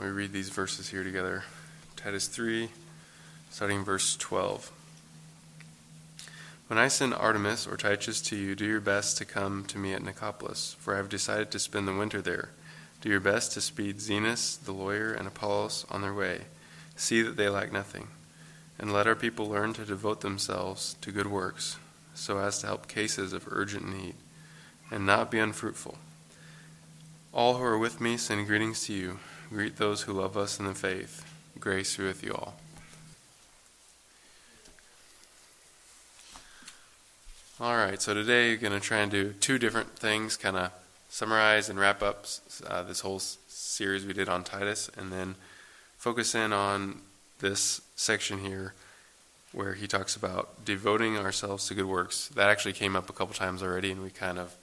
we read these verses here together. Titus 3, starting verse 12. When I send Artemas or Tychus to you, do your best to come to me at Nicopolis, for I have decided to spend the winter there. Do your best to speed Zenas, the lawyer, and Apollos on their way. See that they lack nothing. And let our people learn to devote themselves to good works, so as to help cases of urgent need, and not be unfruitful. All who are with me send greetings to you. Greet those who love us in the faith. Grace be with you all. All right, so today you're going to try and do two different things, kind of summarize and wrap up uh, this whole series we did on Titus, and then focus in on this section here where he talks about devoting ourselves to good works. That actually came up a couple times already, and we kind of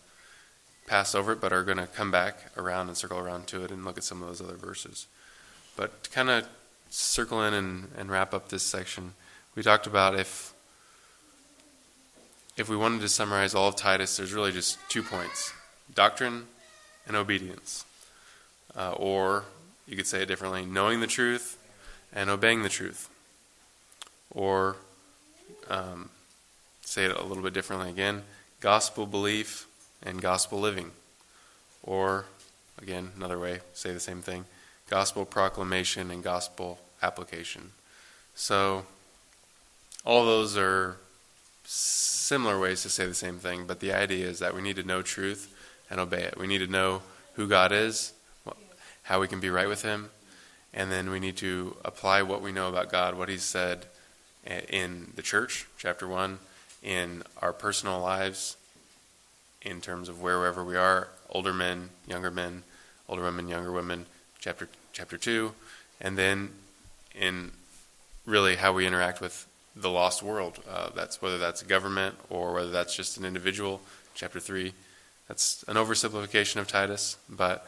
passed over it, but are going to come back around and circle around to it and look at some of those other verses. But to kind of circle in and, and wrap up this section, we talked about if if we wanted to summarize all of Titus, there's really just two points doctrine and obedience. Uh, or you could say it differently knowing the truth and obeying the truth. Or um, say it a little bit differently again gospel belief and gospel living. Or, again, another way, say the same thing gospel proclamation and gospel application. So, all those are similar ways to say the same thing, but the idea is that we need to know truth and obey it. We need to know who God is, how we can be right with Him, and then we need to apply what we know about God, what He's said eh, in the church, chapter 1, in our personal lives, in terms of wherever we are older men, younger men, older women, younger women, chapter, chapter 2, and then in really how we interact with the lost world. Uh, that's whether that's a government or whether that's just an individual. Chapter 3. That's an oversimplification of Titus, but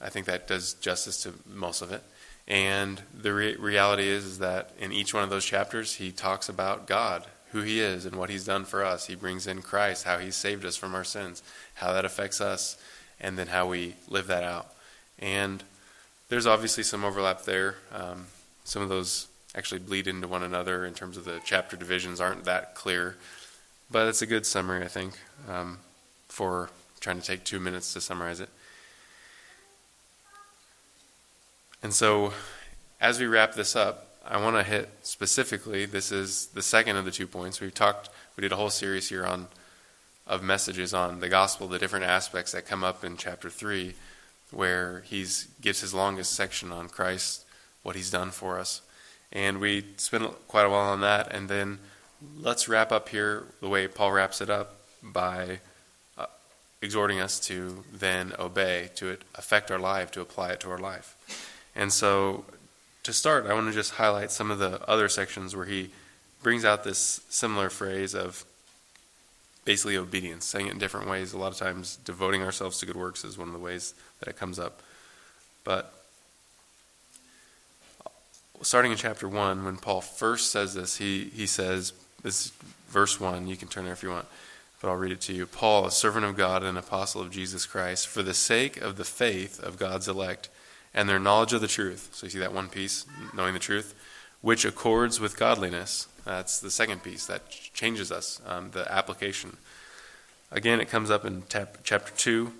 I think that does justice to most of it. And the re- reality is, is that in each one of those chapters, he talks about God, who he is, and what he's done for us. He brings in Christ, how he saved us from our sins, how that affects us, and then how we live that out. And there's obviously some overlap there. Um, some of those actually bleed into one another in terms of the chapter divisions aren't that clear. But it's a good summary, I think, um, for trying to take two minutes to summarize it. And so, as we wrap this up, I want to hit specifically. This is the second of the two points We've talked. We did a whole series here on of messages on the gospel, the different aspects that come up in chapter three, where he gives his longest section on Christ, what he's done for us, and we spent quite a while on that. And then let's wrap up here the way Paul wraps it up by uh, exhorting us to then obey, to affect our life, to apply it to our life. And so, to start, I want to just highlight some of the other sections where he brings out this similar phrase of basically obedience, saying it in different ways. A lot of times, devoting ourselves to good works is one of the ways that it comes up. But starting in chapter 1, when Paul first says this, he, he says, this verse 1, you can turn there if you want, but I'll read it to you. Paul, a servant of God and an apostle of Jesus Christ, for the sake of the faith of God's elect and their knowledge of the truth. So you see that one piece, knowing the truth, which accords with godliness. That's the second piece that changes us, um, the application. Again, it comes up in tap, chapter 2.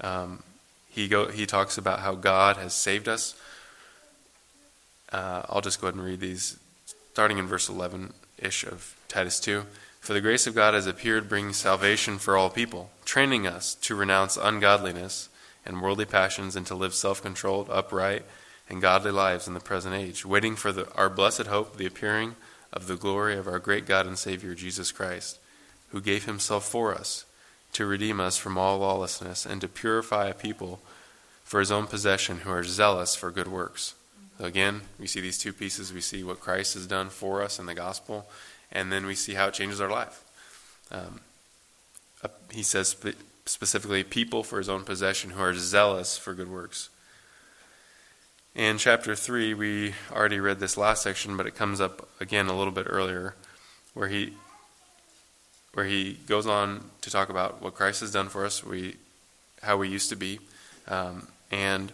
Um, he, go, he talks about how God has saved us uh, I'll just go ahead and read these, starting in verse 11 ish of Titus 2. For the grace of God has appeared, bringing salvation for all people, training us to renounce ungodliness and worldly passions and to live self controlled, upright, and godly lives in the present age, waiting for the, our blessed hope, the appearing of the glory of our great God and Savior, Jesus Christ, who gave himself for us to redeem us from all lawlessness and to purify a people for his own possession who are zealous for good works. So Again, we see these two pieces. We see what Christ has done for us in the gospel, and then we see how it changes our life. Um, uh, he says specifically, people for his own possession who are zealous for good works. In chapter 3, we already read this last section, but it comes up again a little bit earlier, where he where he goes on to talk about what Christ has done for us, we how we used to be, um, and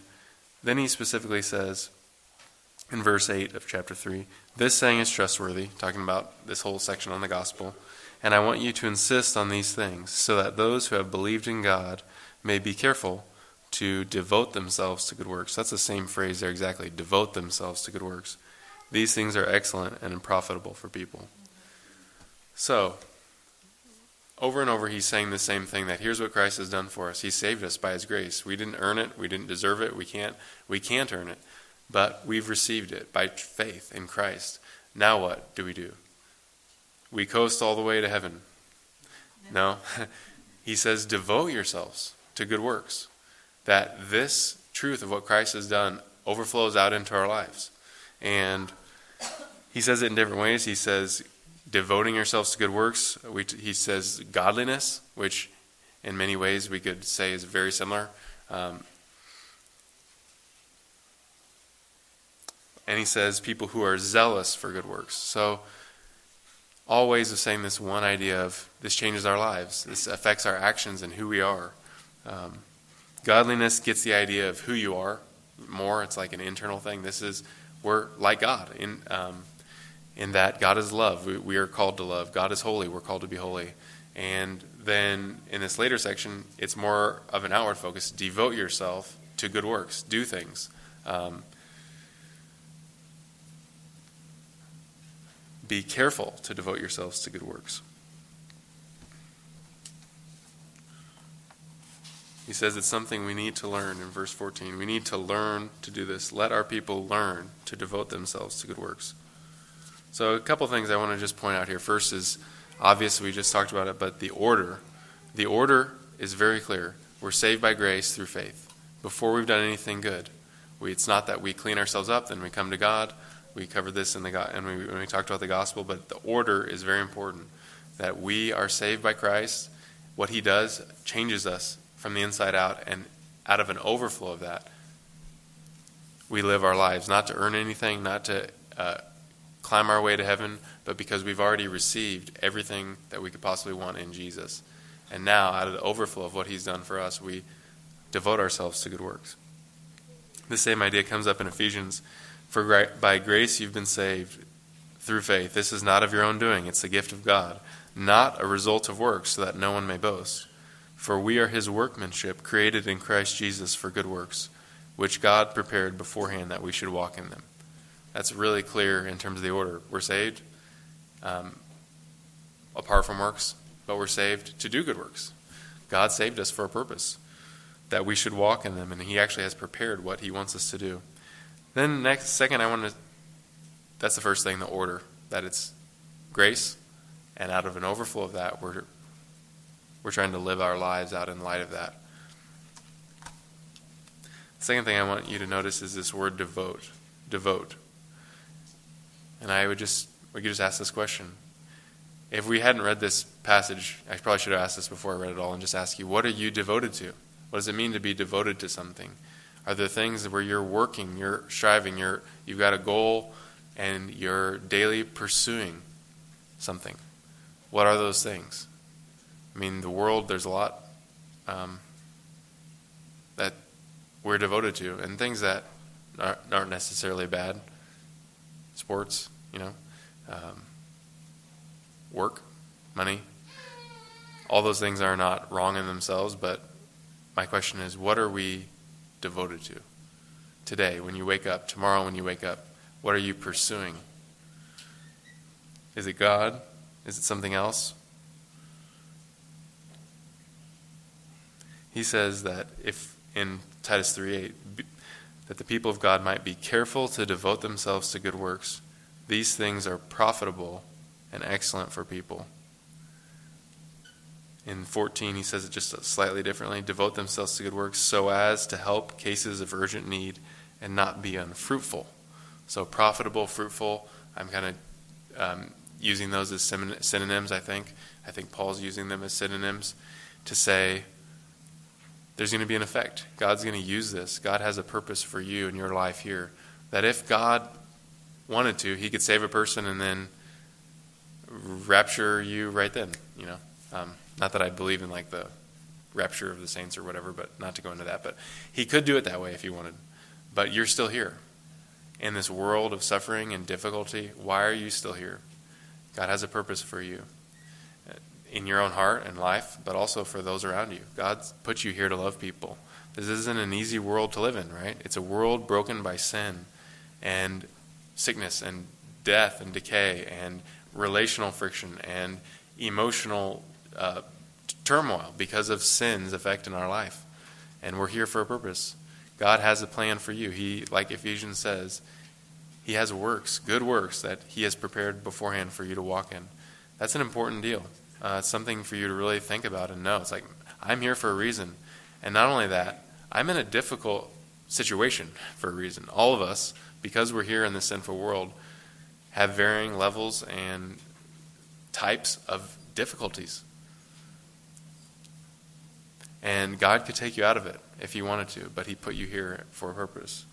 then he specifically says in verse 8 of chapter 3 this saying is trustworthy, talking about this whole section on the gospel. And I want you to insist on these things so that those who have believed in God may be careful to devote themselves to good works. That's the same phrase there exactly devote themselves to good works. These things are excellent and profitable for people. So, over and over, he's saying the same thing that here's what Christ has done for us. He saved us by his grace. We didn't earn it, we didn't deserve it, we can't, we can't earn it. But we've received it by faith in Christ. Now what do we do? We coast all the way to heaven. No. he says, devote yourselves to good works. That this truth of what Christ has done overflows out into our lives. And he says it in different ways. He says, devoting yourselves to good works. We, he says, godliness, which in many ways we could say is very similar. Um, and he says, people who are zealous for good works. So, all ways of saying this one idea of this changes our lives, this affects our actions and who we are. Um, godliness gets the idea of who you are more. It's like an internal thing. This is we're like God in um, in that God is love. We, we are called to love. God is holy. We're called to be holy. And then in this later section, it's more of an outward focus. Devote yourself to good works. Do things. Um, be careful to devote yourselves to good works. He says it's something we need to learn in verse 14. We need to learn to do this. Let our people learn to devote themselves to good works. So, a couple things I want to just point out here. First is obvious, we just talked about it, but the order. The order is very clear. We're saved by grace through faith before we've done anything good. We, it's not that we clean ourselves up, then we come to God. We covered this in the and we, when we talked about the gospel, but the order is very important. That we are saved by Christ. What He does changes us from the inside out, and out of an overflow of that, we live our lives not to earn anything, not to uh, climb our way to heaven, but because we've already received everything that we could possibly want in Jesus. And now, out of the overflow of what He's done for us, we devote ourselves to good works. The same idea comes up in Ephesians. For by grace you've been saved through faith. This is not of your own doing, it's the gift of God, not a result of works, so that no one may boast. For we are his workmanship, created in Christ Jesus for good works, which God prepared beforehand that we should walk in them. That's really clear in terms of the order. We're saved um, apart from works, but we're saved to do good works. God saved us for a purpose, that we should walk in them, and He actually has prepared what He wants us to do. Then, next, second, I want to. That's the first thing, the order, that it's grace, and out of an overflow of that, we're we're trying to live our lives out in light of that. Second thing I want you to notice is this word devote. Devote. And I would just we could just ask this question. If we hadn't read this passage, I probably should have asked this before I read it all and just ask you, what are you devoted to? What does it mean to be devoted to something? Are the things where you're working, you're striving, you're you've got a goal and you're daily pursuing something? What are those things? I mean, the world, there's a lot um, that we're devoted to, and things that aren't necessarily bad. Sports, you know, um, work, money. All those things are not wrong in themselves, but my question is what are we devoted to? Today, when you wake up, tomorrow, when you wake up, what are you pursuing? Is it God? Is it something else? he says that if in Titus 3:8 that the people of God might be careful to devote themselves to good works, these things are profitable and excellent for people. In 14, he says it just slightly differently devote themselves to good works so as to help cases of urgent need and not be unfruitful. So, profitable, fruitful, I'm kind of um, using those as synonyms, I think. I think Paul's using them as synonyms to say there's going to be an effect. God's going to use this. God has a purpose for you in your life here. That if God wanted to, He could save a person and then rapture you right then. You know, um, not that I believe in like the rapture of the saints or whatever, but not to go into that. But He could do it that way if He wanted. but you're still here. In this world of suffering and difficulty, why are you still here? God has a purpose for you uh, in your own heart and life, but also for those around you. God put you here to love people. This isn't an easy world to live in, right? It's a world broken by sin and sickness and death and decay and relational friction and emotional uh, turmoil because of sin's effect in our life. And we're here for a purpose. God has a plan for you. He, like Ephesians says, He has works, good works that He has prepared beforehand for you to walk in. That's an important deal. Uh, it's something for you to really think about and know. It's like, I'm here for a reason. And not only that, I'm in a difficult situation for a reason. All of us, because we're here in this sinful world, have varying levels and types of difficulties. And God could take you out of it if He wanted to, but He put you here for a purpose.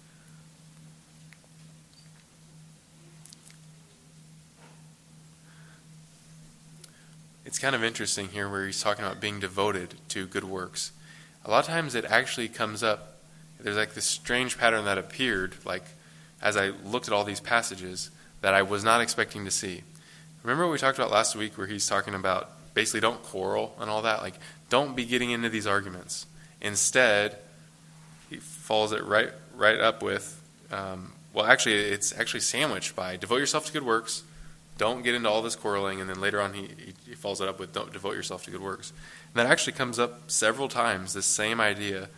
It's kind of interesting here where he's talking about being devoted to good works. A lot of times it actually comes up, there's like this strange pattern that appeared, like as I looked at all these passages, that I was not expecting to see. Remember what we talked about last week where he's talking about basically don't quarrel and all that? Like, don't be getting into these arguments. Instead, he follows it right, right up with, um, well, actually, it's actually sandwiched by devote yourself to good works, don't get into all this quarreling, and then later on he, he follows it up with don't devote yourself to good works. And that actually comes up several times, this same idea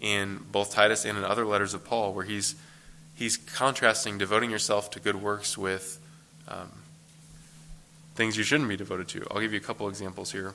in both Titus and in other letters of Paul, where he's he's contrasting devoting yourself to good works with um, things you shouldn't be devoted to. I'll give you a couple examples here.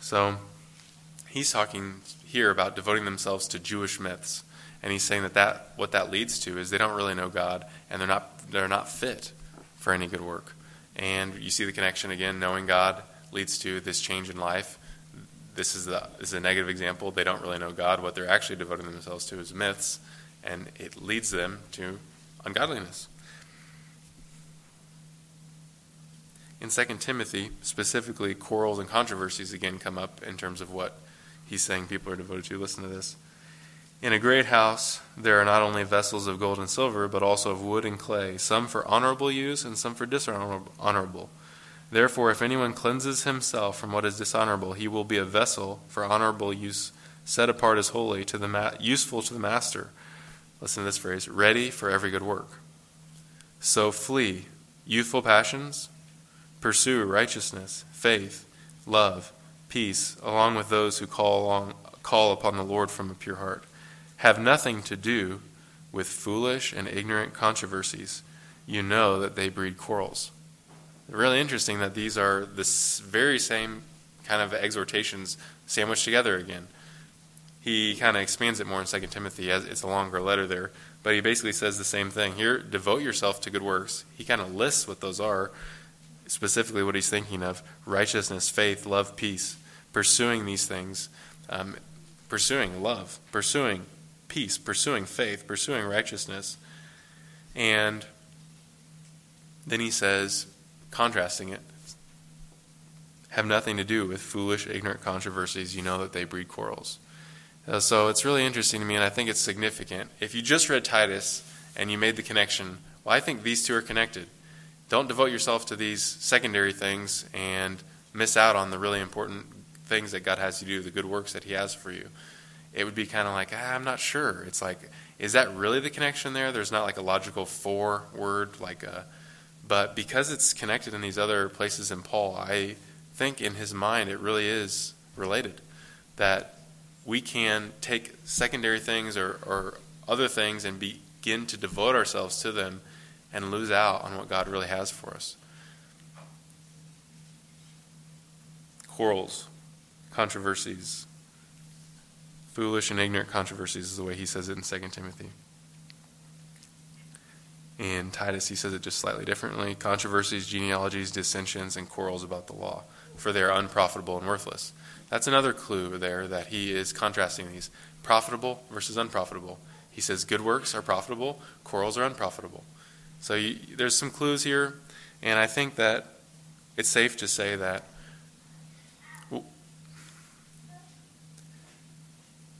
So, he's talking here about devoting themselves to Jewish myths. And he's saying that, that what that leads to is they don't really know God and they're not, they're not fit for any good work. And you see the connection again, knowing God leads to this change in life this is, the, is a negative example. They don't really know God. What they're actually devoting themselves to is myths, and it leads them to ungodliness. In 2 Timothy, specifically, quarrels and controversies again come up in terms of what he's saying people are devoted to. Listen to this. In a great house, there are not only vessels of gold and silver, but also of wood and clay, some for honorable use and some for dishonorable. Therefore, if anyone cleanses himself from what is dishonorable, he will be a vessel for honorable use, set apart as holy, to the ma- useful to the master. Listen to this phrase ready for every good work. So flee youthful passions, pursue righteousness, faith, love, peace, along with those who call, along, call upon the Lord from a pure heart. Have nothing to do with foolish and ignorant controversies. You know that they breed quarrels really interesting that these are the very same kind of exhortations sandwiched together again. He kind of expands it more in 2 Timothy as it's a longer letter there, but he basically says the same thing. Here, devote yourself to good works. He kind of lists what those are, specifically what he's thinking of righteousness, faith, love, peace. Pursuing these things, um, pursuing love, pursuing peace, pursuing faith, pursuing righteousness. And then he says, contrasting it, have nothing to do with foolish, ignorant controversies. You know that they breed quarrels. Uh, so it's really interesting to me, and I think it's significant. If you just read Titus and you made the connection, well, I think these two are connected. Don't devote yourself to these secondary things and miss out on the really important things that God has you do, the good works that He has for you. It would be kind of like, ah, I'm not sure. It's like, is that really the connection there? There's not like a logical for word, like a but because it's connected in these other places in Paul, I think in his mind it really is related. That we can take secondary things or, or other things and begin to devote ourselves to them and lose out on what God really has for us. Quarrels, controversies, Foolish and ignorant controversies is the way he says it in 2 Timothy. In Titus, he says it just slightly differently controversies, genealogies, dissensions, and quarrels about the law, for they are unprofitable and worthless. That's another clue there that he is contrasting these profitable versus unprofitable. He says good works are profitable, quarrels are unprofitable. So you, there's some clues here, and I think that it's safe to say that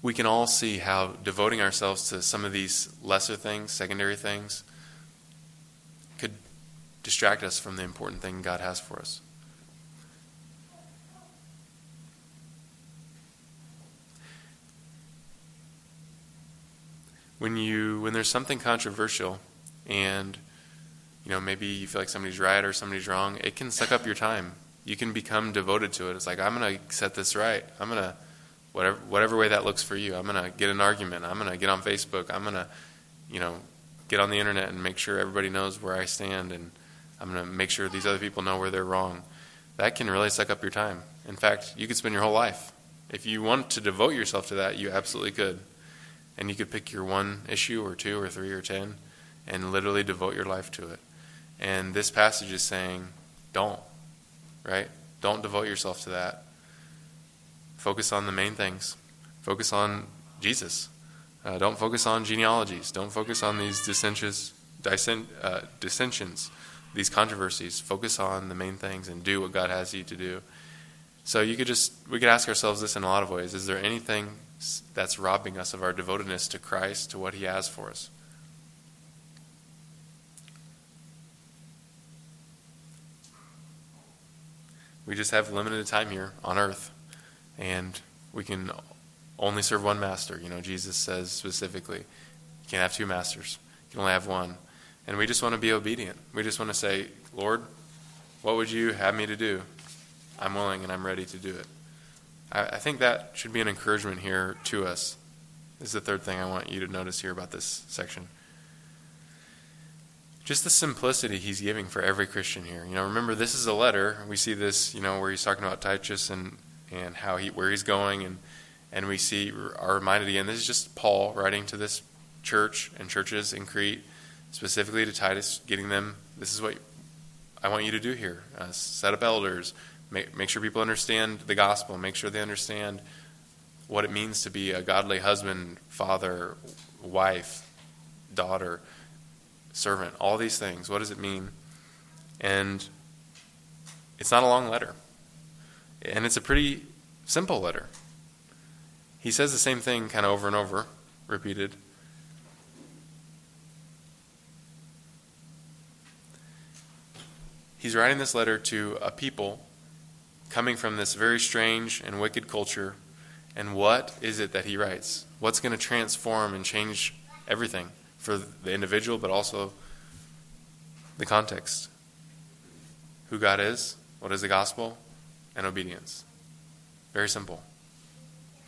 we can all see how devoting ourselves to some of these lesser things, secondary things, could distract us from the important thing God has for us. When you when there's something controversial and you know maybe you feel like somebody's right or somebody's wrong, it can suck up your time. You can become devoted to it. It's like I'm going to set this right. I'm going to whatever whatever way that looks for you. I'm going to get an argument. I'm going to get on Facebook. I'm going to you know get on the internet and make sure everybody knows where I stand, and I'm going to make sure these other people know where they're wrong. That can really suck up your time. In fact, you could spend your whole life. If you want to devote yourself to that, you absolutely could. And you could pick your one issue or two or three or ten and literally devote your life to it. And this passage is saying, don't, right? Don't devote yourself to that. Focus on the main things. Focus on Jesus. Uh, don't focus on genealogies. Don't focus on these dissent, uh, dissensions, these controversies. Focus on the main things and do what God has you to do. So you could just we could ask ourselves this in a lot of ways: Is there anything that's robbing us of our devotedness to Christ, to what He has for us? We just have limited time here on earth, and we can only serve one master. You know, Jesus says specifically, you can't have two masters. You can only have one. And we just want to be obedient. We just want to say, Lord, what would you have me to do? I'm willing and I'm ready to do it. I, I think that should be an encouragement here to us. This is the third thing I want you to notice here about this section. Just the simplicity he's giving for every Christian here. You know, remember this is a letter. We see this, you know, where he's talking about Titus and, and how he where he's going and and we see are reminded again this is just Paul writing to this church and churches in Crete, specifically to Titus, getting them this is what I want you to do here uh, set up elders, make, make sure people understand the gospel, make sure they understand what it means to be a godly husband, father, wife, daughter, servant, all these things. What does it mean? And it's not a long letter. And it's a pretty simple letter. He says the same thing kind of over and over, repeated. He's writing this letter to a people coming from this very strange and wicked culture. And what is it that he writes? What's going to transform and change everything for the individual, but also the context? Who God is, what is the gospel, and obedience. Very simple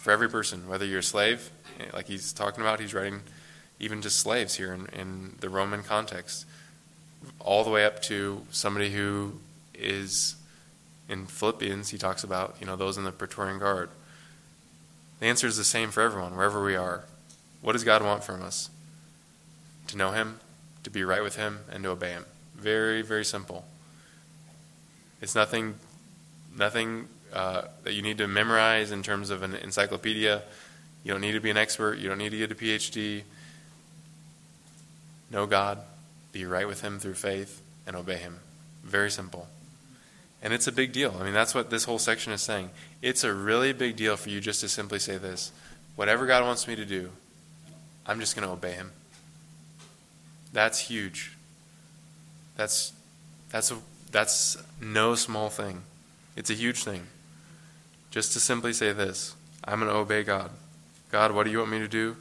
for every person, whether you're a slave, like he's talking about, he's writing even to slaves here in, in the Roman context, all the way up to somebody who is in Philippians, he talks about, you know, those in the Praetorian Guard. The answer is the same for everyone, wherever we are. What does God want from us? To know Him, to be right with Him, and to obey Him. Very, very simple. It's nothing, nothing uh, that you need to memorize in terms of an encyclopedia. You don't need to be an expert. You don't need to get a PhD. Know God, be right with Him through faith, and obey Him. Very simple. And it's a big deal. I mean, that's what this whole section is saying. It's a really big deal for you just to simply say this whatever God wants me to do, I'm just going to obey Him. That's huge. That's, that's, a, that's no small thing. It's a huge thing just to simply say this I'm going to obey God. God, what do you want me to do?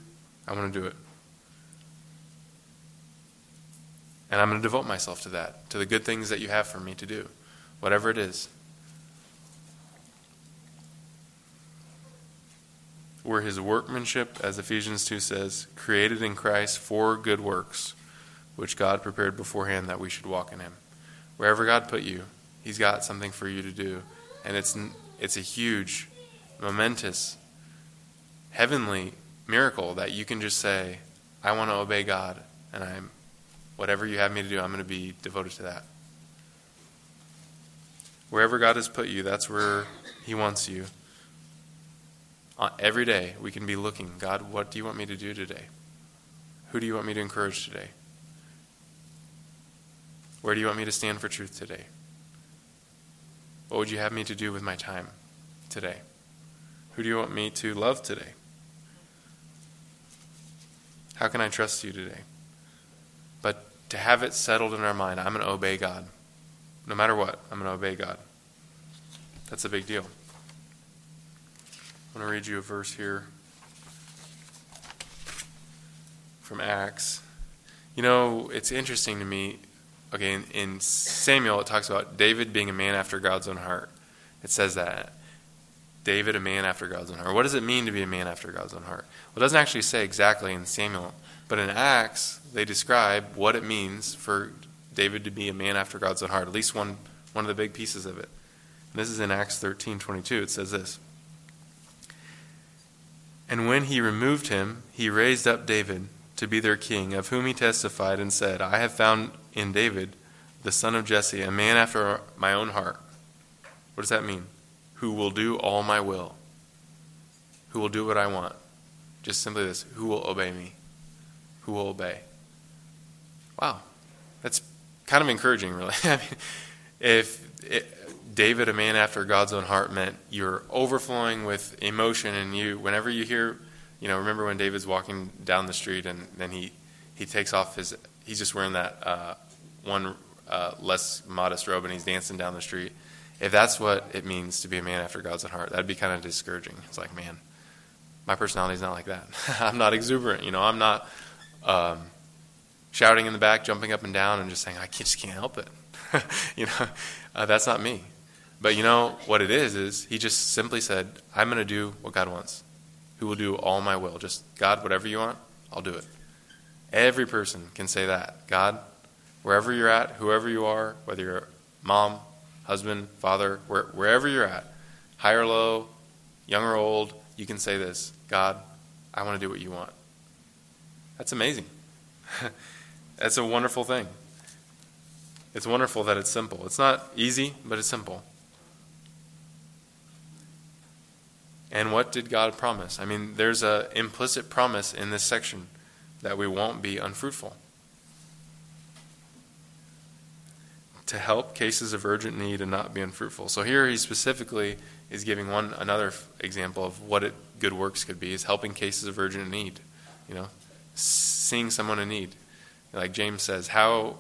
I'm going to do it. And I'm going to devote myself to that, to the good things that you have for me to do, whatever it is. We're his workmanship, as Ephesians 2 says, created in Christ for good works, which God prepared beforehand that we should walk in him. Wherever God put you, he's got something for you to do. And it's it's a huge, momentous heavenly miracle that you can just say, I want to obey God, and I'm whatever you have me to do, I'm going to be devoted to that. Wherever God has put you, that's where He wants you. Uh, every day, we can be looking God, what do you want me to do today? Who do you want me to encourage today? Where do you want me to stand for truth today? What would you have me to do with my time today? Who do you want me to love today? How can I trust you today? But to have it settled in our mind, I'm going to obey God. No matter what, I'm going to obey God. That's a big deal. I'm going to read you a verse here from Acts. You know, it's interesting to me. Okay, in, in, Samuel, it talks about David being a man after God's own heart. It says that. David, a man after God's own heart. What does it mean to be a man after God's own heart? Well, it doesn't actually say exactly in Samuel, but in Acts, they describe what it means for David to be a man after God's own heart, at least one, one of the big pieces of it. And this is in Acts 13 22. It says this And when he removed him, he raised up David to be their king, of whom he testified and said, I have found in David, the son of Jesse, a man after my own heart. What does that mean? Who will do all my will. Who will do what I want. Just simply this who will obey me? Who will obey? Wow. That's kind of encouraging, really. I mean, if it, David, a man after God's own heart, meant you're overflowing with emotion, and you, whenever you hear you know, remember when David's walking down the street and then he, he takes off his, he's just wearing that uh, one uh, less modest robe and he's dancing down the street. If that's what it means to be a man after God's own heart, that'd be kind of discouraging. It's like, man, my personality's not like that. I'm not exuberant. You know, I'm not um, shouting in the back, jumping up and down, and just saying, I just can't help it. you know, uh, that's not me. But you know what it is? Is he just simply said, I'm going to do what God wants who will do all my will. Just, God, whatever you want, I'll do it. Every person can say that. God, wherever you're at, whoever you are, whether you're mom, husband, father, where, wherever you're at, high or low, young or old, you can say this God, I want to do what you want. That's amazing. That's a wonderful thing. It's wonderful that it's simple. It's not easy, but it's simple. And what did God promise? I mean, there's an implicit promise in this section that we won't be unfruitful. To help cases of urgent need and not be unfruitful. So here he specifically is giving one another example of what it, good works could be is helping cases of urgent need. You know, seeing someone in need. Like James says, how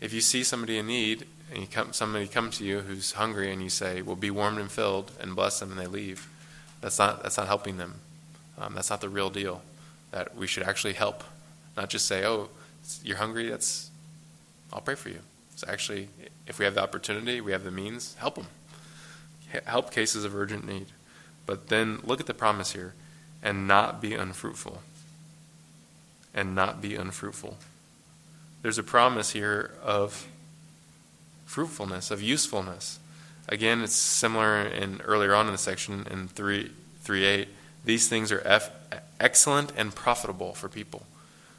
if you see somebody in need and you come, somebody come to you who's hungry and you say, "Well, be warmed and filled," and bless them, and they leave that's not, that's not helping them. Um, that's not the real deal. That we should actually help, not just say, oh, you're hungry, that's, I'll pray for you. So actually, if we have the opportunity, we have the means, help them. Help cases of urgent need. But then look at the promise here and not be unfruitful. And not be unfruitful. There's a promise here of fruitfulness, of usefulness. Again, it's similar in earlier on in the section in 3, 3 8. These things are F, excellent and profitable for people.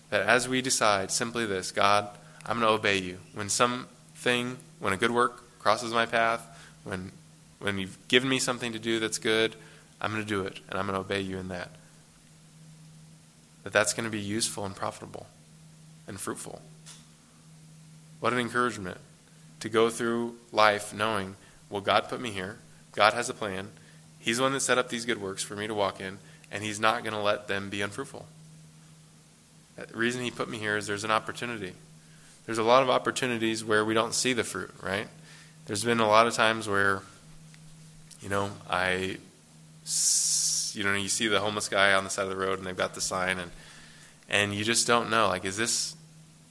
That as we decide simply this God, I'm going to obey you. When something, when a good work crosses my path, when, when you've given me something to do that's good, I'm going to do it, and I'm going to obey you in that. That that's going to be useful and profitable and fruitful. What an encouragement to go through life knowing well, God put me here. God has a plan. He's the one that set up these good works for me to walk in, and He's not going to let them be unfruitful. Uh, the reason He put me here is there's an opportunity. There's a lot of opportunities where we don't see the fruit, right? There's been a lot of times where, you know, I, you know, you see the homeless guy on the side of the road and they've got the sign, and and you just don't know, like, is this,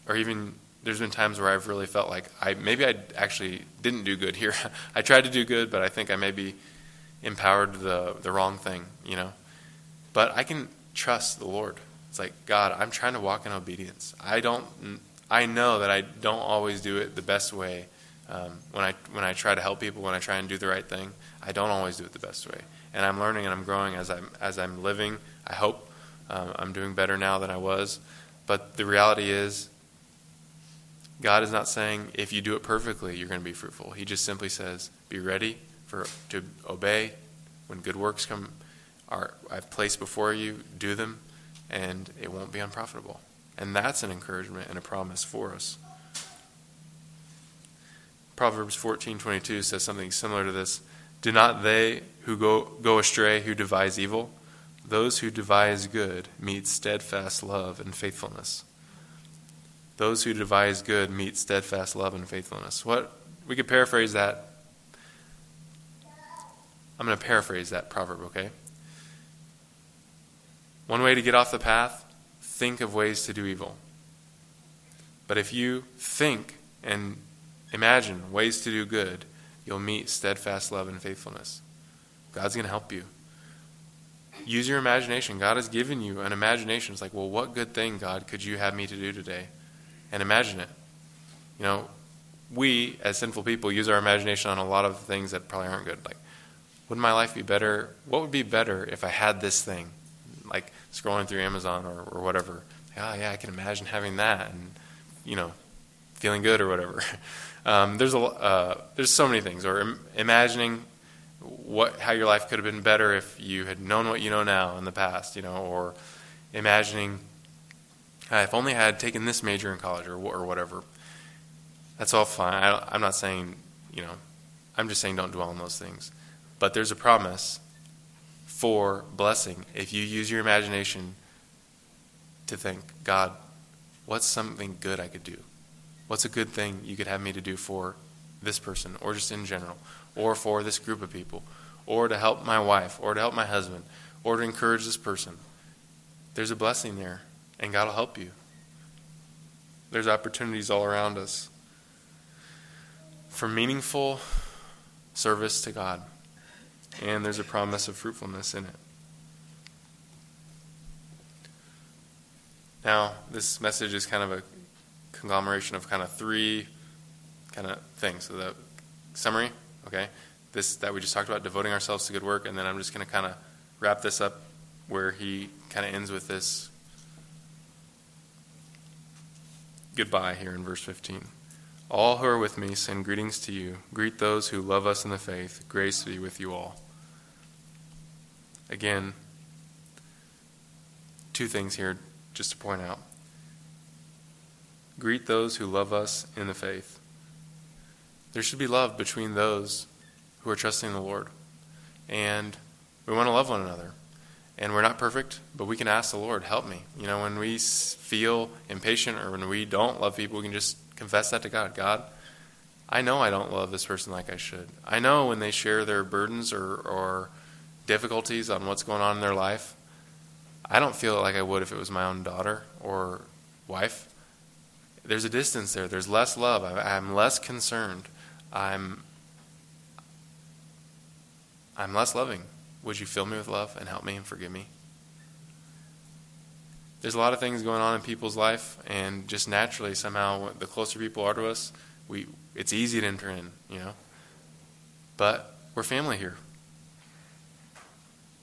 or even there's been times where I've really felt like I maybe I actually didn't do good here. I tried to do good, but I think I maybe empowered the the wrong thing, you know. But I can trust the Lord. It's like God, I'm trying to walk in obedience. I don't. I know that I don't always do it the best way. Um, when I when I try to help people, when I try and do the right thing, I don't always do it the best way. and I'm learning and I'm growing as I'm as I'm living. I hope um, I'm doing better now than I was. But the reality is, God is not saying if you do it perfectly, you're going to be fruitful. He just simply says, be ready for to obey when good works come are I've placed before you, do them, and it won't be unprofitable. And that's an encouragement and a promise for us. Proverbs 14:22 says something similar to this. Do not they who go, go astray who devise evil? Those who devise good meet steadfast love and faithfulness. Those who devise good meet steadfast love and faithfulness. What we could paraphrase that. I'm going to paraphrase that proverb, okay? One way to get off the path, think of ways to do evil. But if you think and imagine ways to do good, you'll meet steadfast love and faithfulness. God's going to help you. Use your imagination. God has given you an imagination. It's like, well, what good thing, God, could you have me to do today? And imagine it. You know, we, as sinful people, use our imagination on a lot of things that probably aren't good. Like, wouldn't my life be better? What would be better if I had this thing? Like scrolling through Amazon or, or whatever. Oh, yeah, I can imagine having that and, you know, feeling good or whatever. Um, there's a uh, there's so many things, or Im- imagining what how your life could have been better if you had known what you know now in the past, you know, or imagining uh, if only I had taken this major in college or or whatever. That's all fine. I, I'm not saying you know, I'm just saying don't dwell on those things. But there's a promise for blessing if you use your imagination to think, God, what's something good I could do? What's a good thing you could have me to do for this person, or just in general, or for this group of people, or to help my wife, or to help my husband, or to encourage this person? There's a blessing there, and God will help you. There's opportunities all around us for meaningful service to God, and there's a promise of fruitfulness in it. Now, this message is kind of a conglomeration of kind of three kind of things. So the summary, okay, this that we just talked about, devoting ourselves to good work, and then I'm just going to kind of wrap this up where he kind of ends with this goodbye here in verse 15. All who are with me send greetings to you. Greet those who love us in the faith. Grace be with you all. Again, two things here just to point out. Greet those who love us in the faith. There should be love between those who are trusting the Lord. And we want to love one another. And we're not perfect, but we can ask the Lord, help me. You know, when we feel impatient or when we don't love people, we can just confess that to God. God, I know I don't love this person like I should. I know when they share their burdens or, or difficulties on what's going on in their life, I don't feel like I would if it was my own daughter or wife there's a distance there. There's less love. I, am less concerned. I'm I'm less loving. Would you fill me with love and help me and forgive me? There's a lot of things going on in people's life, and just naturally, somehow, the closer people are to us, we it's easy to enter in, you know. But we're family here.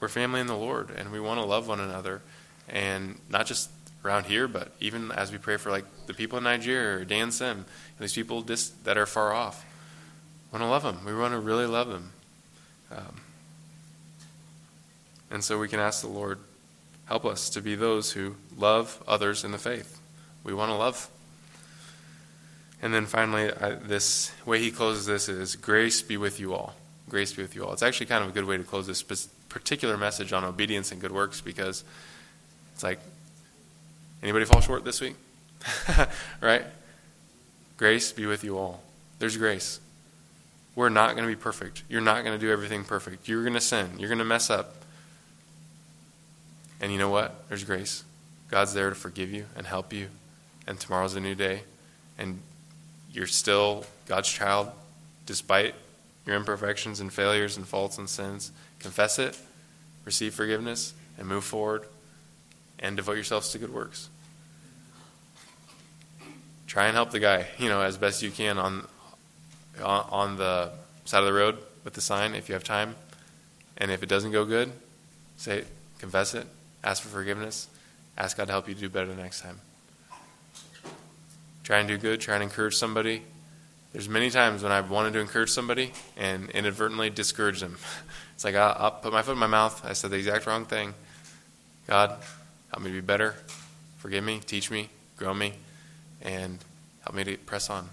We're family in the Lord, and we want to love one another, and not just around here, but even as we pray for like the people in Nigeria or Dan Sim, these people just, that are far off. We want to love them. We want to really love them. Um, and so we can ask the Lord, help us to be those who love others in the faith. We want to love. And then finally, I, this way he closes this is grace be with you all. Grace be with you all. It's actually kind of a good way to close this particular message on obedience and good works because it's like Anybody fall short this week? right? Grace be with you all. There's grace. We're not going to be perfect. You're not going to do everything perfect. You're going to sin. You're going to mess up. And you know what? There's grace. God's there to forgive you and help you. And tomorrow's a new day. And you're still God's child despite your imperfections and failures and faults and sins. Confess it, receive forgiveness, and move forward and devote yourselves to good works. Try and help the guy, you know, as best you can on on the side of the road with the sign if you have time. And if it doesn't go good, say, confess it, ask for forgiveness, ask God to help you do better the next time. Try and do good, try and encourage somebody. There's many times when I've wanted to encourage somebody and inadvertently discourage them. It's like I'll, I'll put my foot in my mouth. I said the exact wrong thing. God, help me to be better. Forgive me, teach me, grow me, and help me to press on.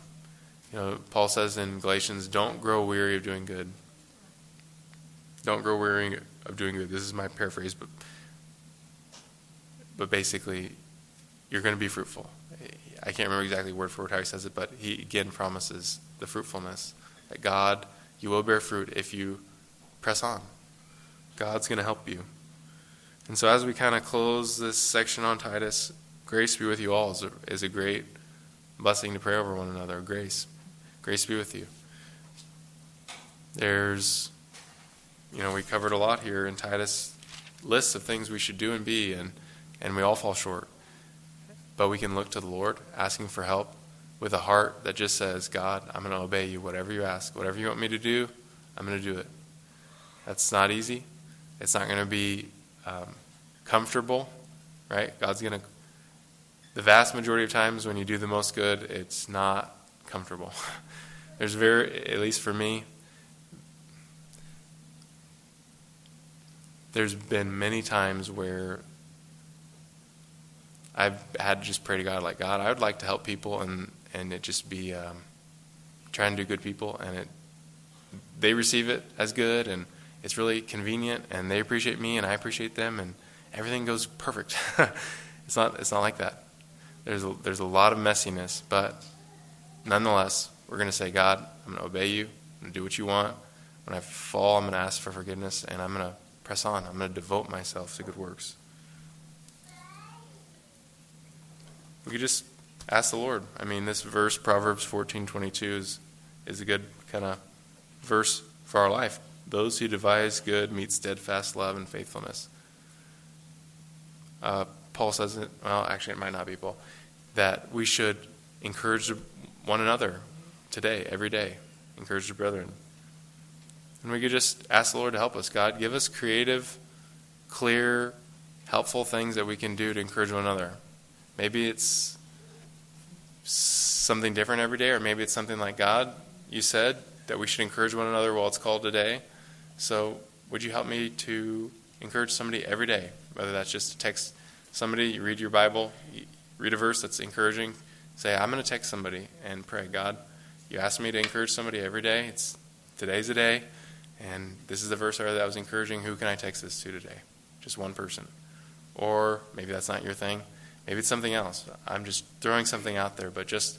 You know, Paul says in Galatians, don't grow weary of doing good. Don't grow weary of doing good. This is my paraphrase, but but basically, you're going to be fruitful. I can't remember exactly word for word how he says it, but he again promises the fruitfulness that God, you will bear fruit if you press on. God's going to help you. And so, as we kind of close this section on Titus, grace be with you all is a, is a great blessing to pray over one another. Grace. Grace be with you. There's, you know, we covered a lot here in Titus lists of things we should do and be, and, and we all fall short. But we can look to the Lord, asking for help with a heart that just says, God, I'm going to obey you. Whatever you ask, whatever you want me to do, I'm going to do it. That's not easy. It's not going to be um, comfortable, right? God's going to, the vast majority of times when you do the most good, it's not comfortable. There's very, at least for me, there's been many times where I've had to just pray to God, like, God, I would like to help people, and, and it just be um, trying to do good people, and it they receive it as good, and it's really convenient, and they appreciate me, and I appreciate them, and everything goes perfect. it's not it's not like that. There's a, there's a lot of messiness, but nonetheless, we're going to say, God, I'm going to obey you. I'm going to do what you want. When I fall, I'm going to ask for forgiveness, and I'm going to press on. I'm going to devote myself to good works. We could just ask the Lord. I mean, this verse, Proverbs 14:22, is is a good kind of verse for our life. Those who devise good meet steadfast love and faithfulness. Uh, Paul says it. Well, actually, it might not be Paul. That we should encourage one another today, every day. Encourage the brethren. And we could just ask the Lord to help us. God, give us creative, clear, helpful things that we can do to encourage one another. Maybe it's something different every day, or maybe it's something like God, you said that we should encourage one another while it's called today. So, would you help me to encourage somebody every day? Whether that's just to text somebody, you read your Bible, you read a verse that's encouraging, say, I'm going to text somebody and pray, God, you asked me to encourage somebody every day. It's today's a day, and this is the verse that I was encouraging. Who can I text this to today? Just one person. Or maybe that's not your thing. Maybe it's something else. I'm just throwing something out there, but just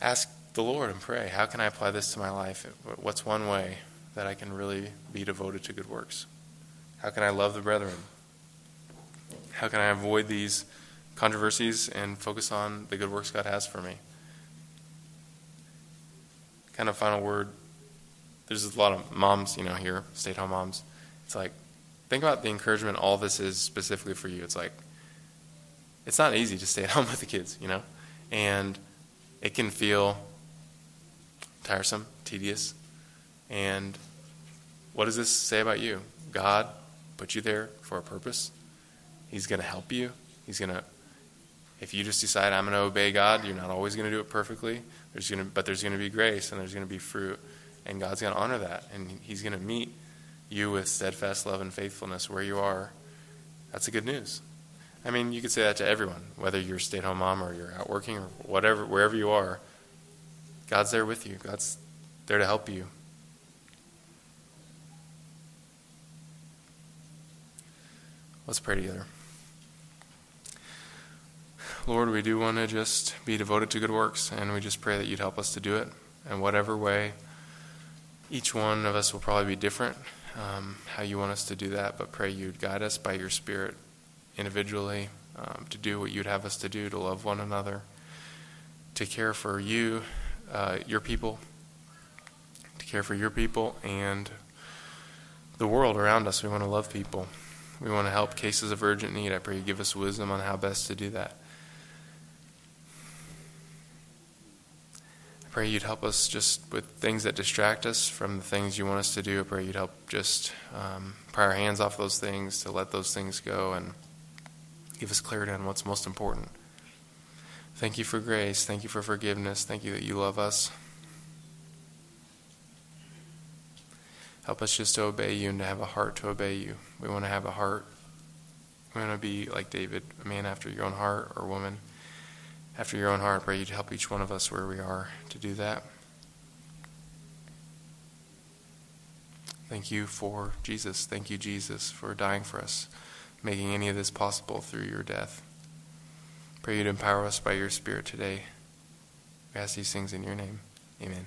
ask the Lord and pray. How can I apply this to my life? What's one way that I can really be devoted to good works? How can I love the brethren? How can I avoid these controversies and focus on the good works God has for me? Kind of final word. There's a lot of moms, you know, here, stay at home moms. It's like, think about the encouragement all this is specifically for you. It's like, it's not easy to stay at home with the kids, you know? And it can feel tiresome, tedious. And what does this say about you? God put you there for a purpose. He's going to help you. He's going to, if you just decide, I'm going to obey God, you're not always going to do it perfectly. There's going to, but there's going to be grace and there's going to be fruit. And God's going to honor that. And He's going to meet you with steadfast love and faithfulness where you are. That's the good news. I mean, you could say that to everyone, whether you're a stay at home mom or you're out working or whatever, wherever you are. God's there with you, God's there to help you. Let's pray together. Lord, we do want to just be devoted to good works, and we just pray that you'd help us to do it in whatever way. Each one of us will probably be different, um, how you want us to do that, but pray you'd guide us by your Spirit individually um, to do what you'd have us to do, to love one another, to care for you, uh, your people, to care for your people and the world around us. We want to love people. We want to help cases of urgent need. I pray you give us wisdom on how best to do that. I pray you'd help us just with things that distract us from the things you want us to do. I pray you'd help just um, pry our hands off those things, to let those things go, and give us clarity on what's most important. Thank you for grace. Thank you for forgiveness. Thank you that you love us. Help us just to obey you and to have a heart to obey you. We want to have a heart. We want to be like David, a man after your own heart or woman after your own heart. I pray you'd help each one of us where we are to do that. Thank you for Jesus. Thank you, Jesus, for dying for us, making any of this possible through your death. Pray you'd empower us by your Spirit today. We ask these things in your name. Amen.